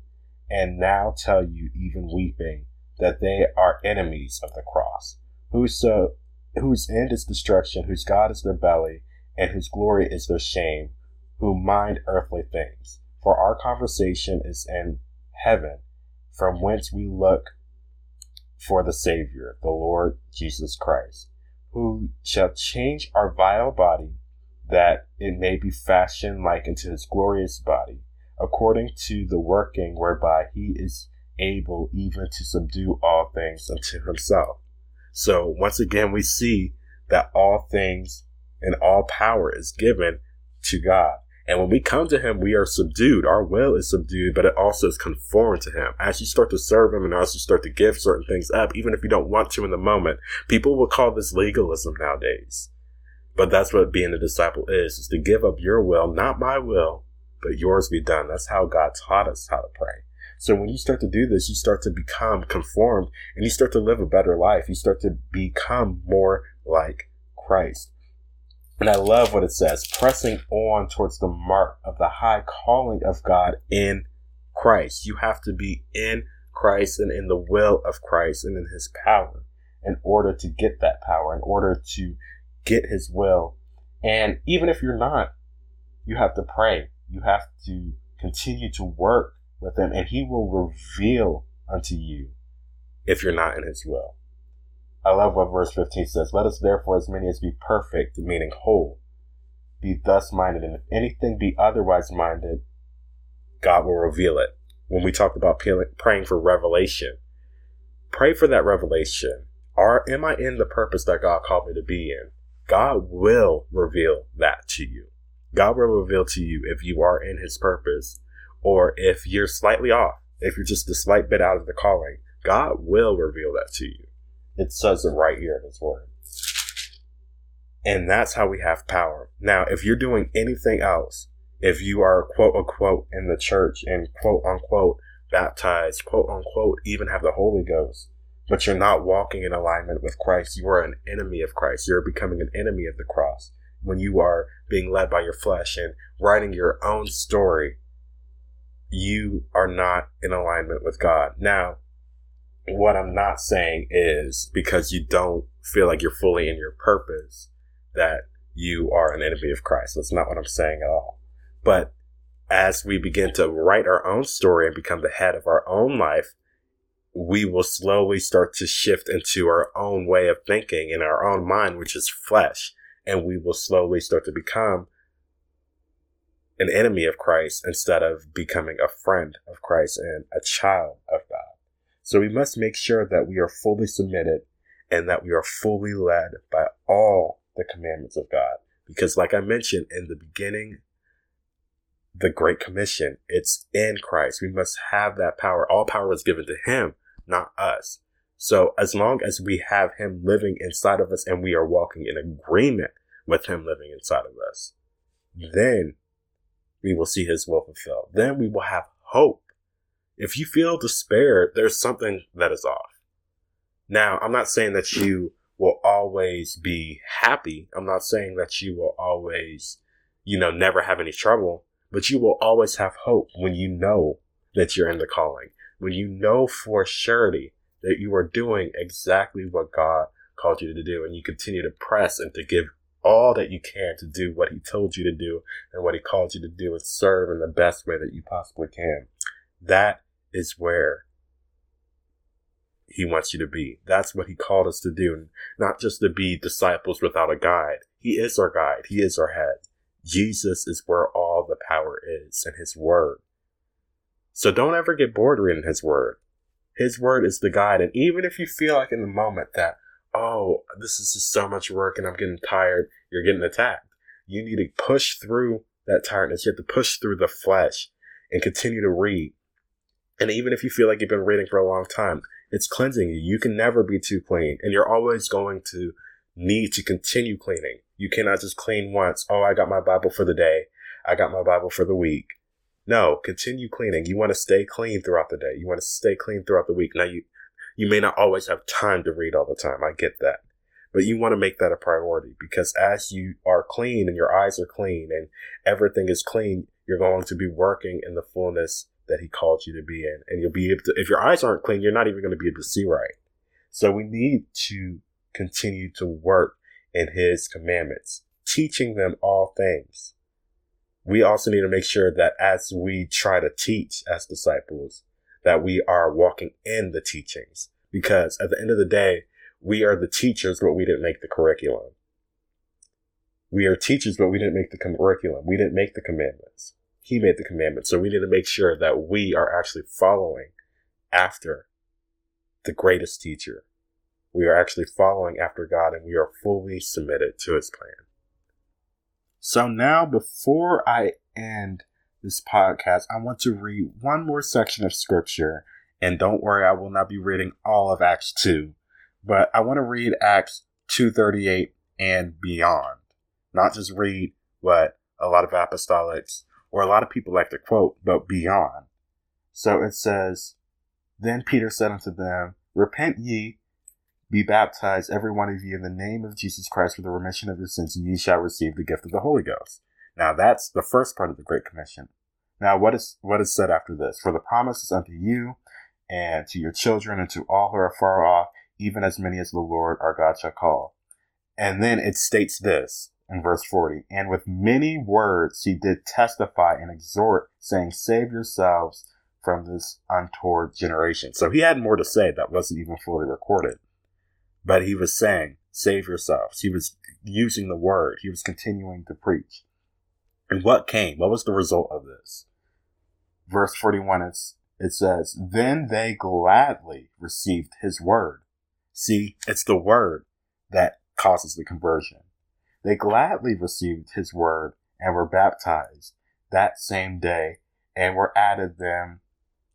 and now tell you, even weeping, that they are enemies of the cross, whoso, whose end is destruction, whose God is their belly, and whose glory is their shame, who mind earthly things. For our conversation is in heaven, from whence we look for the Savior, the Lord Jesus Christ, who shall change our vile body that it may be fashioned like unto his glorious body, according to the working whereby he is able even to subdue all things unto himself. So once again, we see that all things and all power is given to God. And when we come to Him, we are subdued. Our will is subdued, but it also is conformed to Him. As you start to serve Him and as you start to give certain things up, even if you don't want to in the moment, people will call this legalism nowadays. But that's what being a disciple is, is to give up your will, not my will, but yours be done. That's how God taught us how to pray. So when you start to do this, you start to become conformed and you start to live a better life. You start to become more like Christ. And I love what it says pressing on towards the mark of the high calling of God in Christ. You have to be in Christ and in the will of Christ and in his power in order to get that power, in order to get his will. And even if you're not, you have to pray. You have to continue to work with him, and he will reveal unto you if you're not in his will. I love what verse 15 says. Let us therefore, as many as be perfect, meaning whole, be thus minded. And if anything be otherwise minded, God will reveal it. When we talked about praying for revelation, pray for that revelation. Are, am I in the purpose that God called me to be in? God will reveal that to you. God will reveal to you if you are in his purpose or if you're slightly off, if you're just a slight bit out of the calling. God will reveal that to you. It says it right here in his word. And that's how we have power. Now, if you're doing anything else, if you are quote unquote in the church and quote unquote baptized, quote unquote, even have the Holy Ghost, but you're not walking in alignment with Christ, you are an enemy of Christ. You're becoming an enemy of the cross when you are being led by your flesh and writing your own story. You are not in alignment with God. Now, what I'm not saying is because you don't feel like you're fully in your purpose that you are an enemy of Christ. That's not what I'm saying at all. But as we begin to write our own story and become the head of our own life, we will slowly start to shift into our own way of thinking in our own mind, which is flesh. And we will slowly start to become an enemy of Christ instead of becoming a friend of Christ and a child of God. So we must make sure that we are fully submitted and that we are fully led by all the commandments of God. Because, like I mentioned in the beginning, the Great Commission, it's in Christ. We must have that power. All power is given to Him, not us. So, as long as we have Him living inside of us and we are walking in agreement with Him living inside of us, then we will see His will fulfilled. Then we will have hope. If you feel despair, there's something that is off. Now, I'm not saying that you will always be happy. I'm not saying that you will always, you know, never have any trouble, but you will always have hope when you know that you're in the calling, when you know for surety that you are doing exactly what God called you to do, and you continue to press and to give all that you can to do what He told you to do and what He called you to do and serve in the best way that you possibly can. That is where he wants you to be. That's what he called us to do, not just to be disciples without a guide. He is our guide. He is our head. Jesus is where all the power is in his word. So don't ever get bored reading his word. His word is the guide. And even if you feel like in the moment that, oh, this is just so much work and I'm getting tired, you're getting attacked. You need to push through that tiredness. You have to push through the flesh and continue to read. And even if you feel like you've been reading for a long time, it's cleansing you. You can never be too clean, and you're always going to need to continue cleaning. You cannot just clean once. Oh, I got my Bible for the day. I got my Bible for the week. No, continue cleaning. You want to stay clean throughout the day. You want to stay clean throughout the week. Now you you may not always have time to read all the time. I get that. But you want to make that a priority because as you are clean and your eyes are clean and everything is clean, you're going to be working in the fullness that he called you to be in. And you'll be able to, if your eyes aren't clean, you're not even going to be able to see right. So we need to continue to work in his commandments, teaching them all things. We also need to make sure that as we try to teach as disciples, that we are walking in the teachings. Because at the end of the day, we are the teachers, but we didn't make the curriculum. We are teachers, but we didn't make the curriculum. We didn't make the commandments. He made the commandments. So we need to make sure that we are actually following after the greatest teacher. We are actually following after God and we are fully submitted to his plan. So now, before I end this podcast, I want to read one more section of scripture. And don't worry, I will not be reading all of Acts 2, but I want to read Acts 238 and beyond. Not just read what a lot of apostolics or a lot of people like to quote, but beyond. So it says, Then Peter said unto them, Repent ye, be baptized, every one of you, in the name of Jesus Christ for the remission of your sins, and ye shall receive the gift of the Holy Ghost. Now that's the first part of the Great Commission. Now what is what is said after this? For the promise is unto you and to your children and to all who are far off, even as many as the Lord our God shall call. And then it states this in verse 40. And with many words he did testify and exhort, saying, Save yourselves from this untoward generation. So he had more to say that wasn't even fully recorded. But he was saying, Save yourselves. He was using the word, he was continuing to preach. And what came? What was the result of this? Verse 41 is, it says, Then they gladly received his word. See, it's the word that causes the conversion. They gladly received his word and were baptized that same day and were added them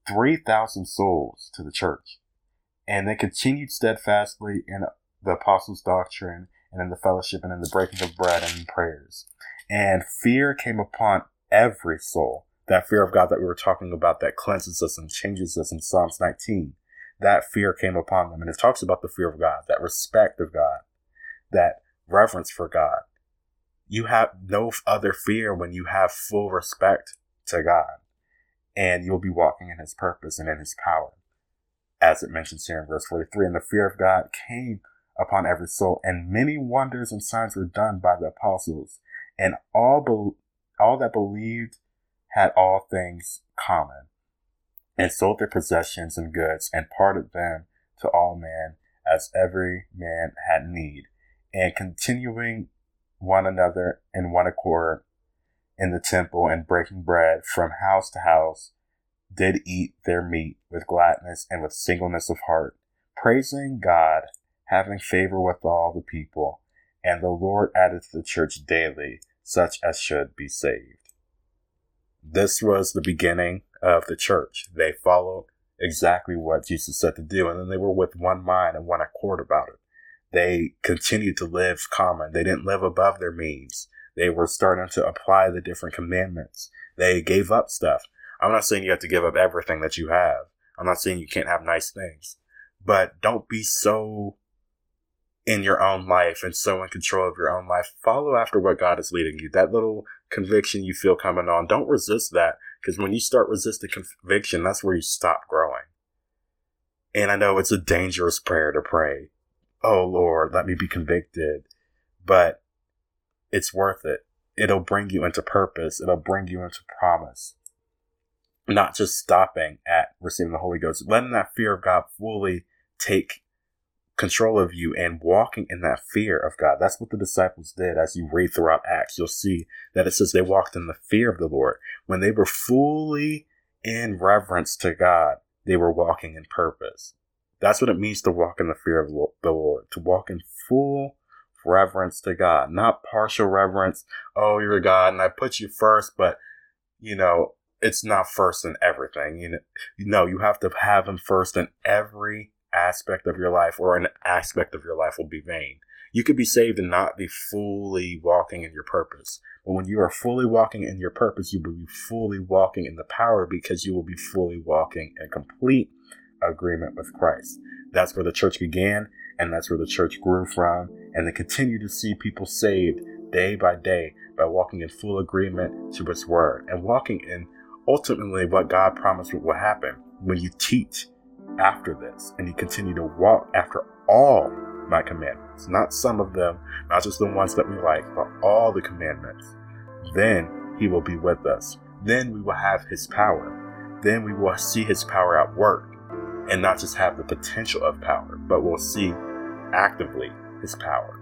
3,000 souls to the church. And they continued steadfastly in the apostles' doctrine and in the fellowship and in the breaking of bread and in prayers. And fear came upon every soul. That fear of God that we were talking about that cleanses us and changes us in Psalms 19. That fear came upon them. And it talks about the fear of God, that respect of God, that reverence for God. You have no other fear when you have full respect to God, and you'll be walking in His purpose and in His power. As it mentions here in verse 43, and the fear of God came upon every soul, and many wonders and signs were done by the apostles, and all be- all that believed had all things common, and sold their possessions and goods, and parted them to all men as every man had need, and continuing one another in one accord in the temple and breaking bread from house to house, did eat their meat with gladness and with singleness of heart, praising God, having favor with all the people. And the Lord added to the church daily such as should be saved. This was the beginning of the church. They followed exactly what Jesus said to do, and then they were with one mind and one accord about it. They continued to live common. They didn't live above their means. They were starting to apply the different commandments. They gave up stuff. I'm not saying you have to give up everything that you have. I'm not saying you can't have nice things. But don't be so in your own life and so in control of your own life. Follow after what God is leading you. That little conviction you feel coming on, don't resist that. Because when you start resisting conviction, that's where you stop growing. And I know it's a dangerous prayer to pray. Oh Lord, let me be convicted. But it's worth it. It'll bring you into purpose. It'll bring you into promise. Not just stopping at receiving the Holy Ghost, letting that fear of God fully take control of you and walking in that fear of God. That's what the disciples did. As you read throughout Acts, you'll see that it says they walked in the fear of the Lord. When they were fully in reverence to God, they were walking in purpose. That's what it means to walk in the fear of the Lord, to walk in full reverence to God, not partial reverence. Oh, you're a God and I put you first, but you know, it's not first in everything. You know, you you have to have him first in every aspect of your life or an aspect of your life will be vain. You could be saved and not be fully walking in your purpose. But when you are fully walking in your purpose, you will be fully walking in the power because you will be fully walking in complete agreement with Christ. That's where the church began and that's where the church grew from. And they continue to see people saved day by day by walking in full agreement to His word and walking in ultimately what God promised will happen when you teach after this and you continue to walk after all my commandments, not some of them, not just the ones that we like, but all the commandments. Then He will be with us. Then we will have His power. Then we will see His power at work and not just have the potential of power, but we'll see actively his power.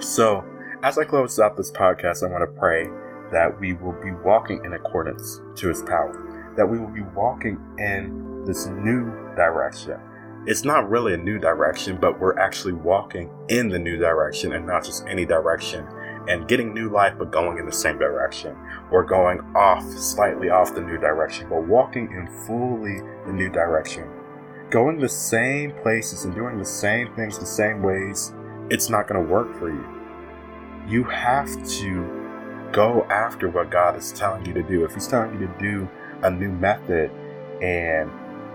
So, as I close out this podcast, I want to pray that we will be walking in accordance to his power, that we will be walking in this new direction. It's not really a new direction, but we're actually walking in the new direction and not just any direction and getting new life, but going in the same direction or going off, slightly off the new direction, but walking in fully the new direction going the same places and doing the same things the same ways, it's not going to work for you. You have to go after what God is telling you to do. If He's telling you to do a new method and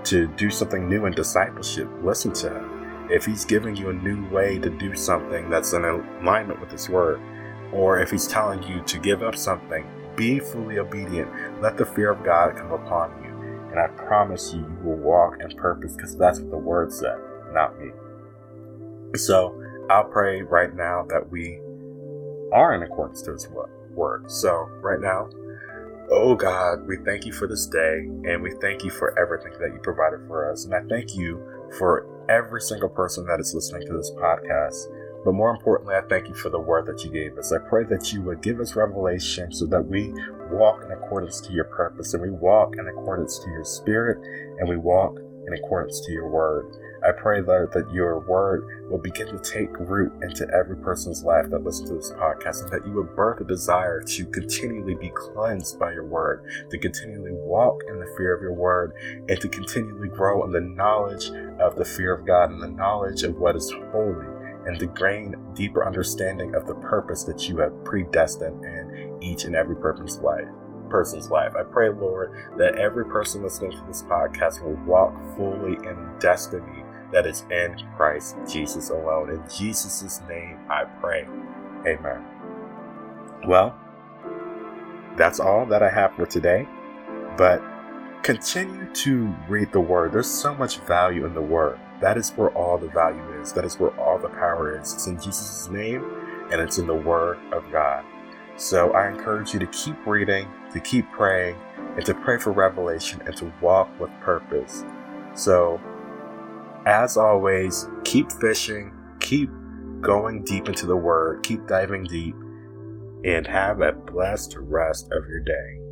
to do something new in discipleship, listen to Him. If He's giving you a new way to do something that's in alignment with His Word, or if He's telling you to give up something, be fully obedient. Let the fear of God come upon you and I promise you, you will walk in purpose because that's what the word said, not me. So I'll pray right now that we are in accordance to his word. So right now, oh God, we thank you for this day and we thank you for everything that you provided for us. And I thank you for every single person that is listening to this podcast. But more importantly, I thank you for the word that you gave us. I pray that you would give us revelation so that we walk in accordance to your purpose and we walk in accordance to your spirit and we walk in accordance to your word. I pray, Lord, that your word will begin to take root into every person's life that listens to this podcast and that you would birth a desire to continually be cleansed by your word, to continually walk in the fear of your word, and to continually grow in the knowledge of the fear of God and the knowledge of what is holy and to gain deeper understanding of the purpose that you have predestined in each and every person's life. Person's life. I pray, Lord, that every person listening to this podcast will walk fully in destiny that is in Christ Jesus alone. In Jesus' name, I pray. Amen. Well, that's all that I have for today. But continue to read the Word. There's so much value in the Word. That is where all the value is. That is where all the power is. It's in Jesus' name and it's in the Word of God. So I encourage you to keep reading, to keep praying, and to pray for revelation and to walk with purpose. So, as always, keep fishing, keep going deep into the Word, keep diving deep, and have a blessed rest of your day.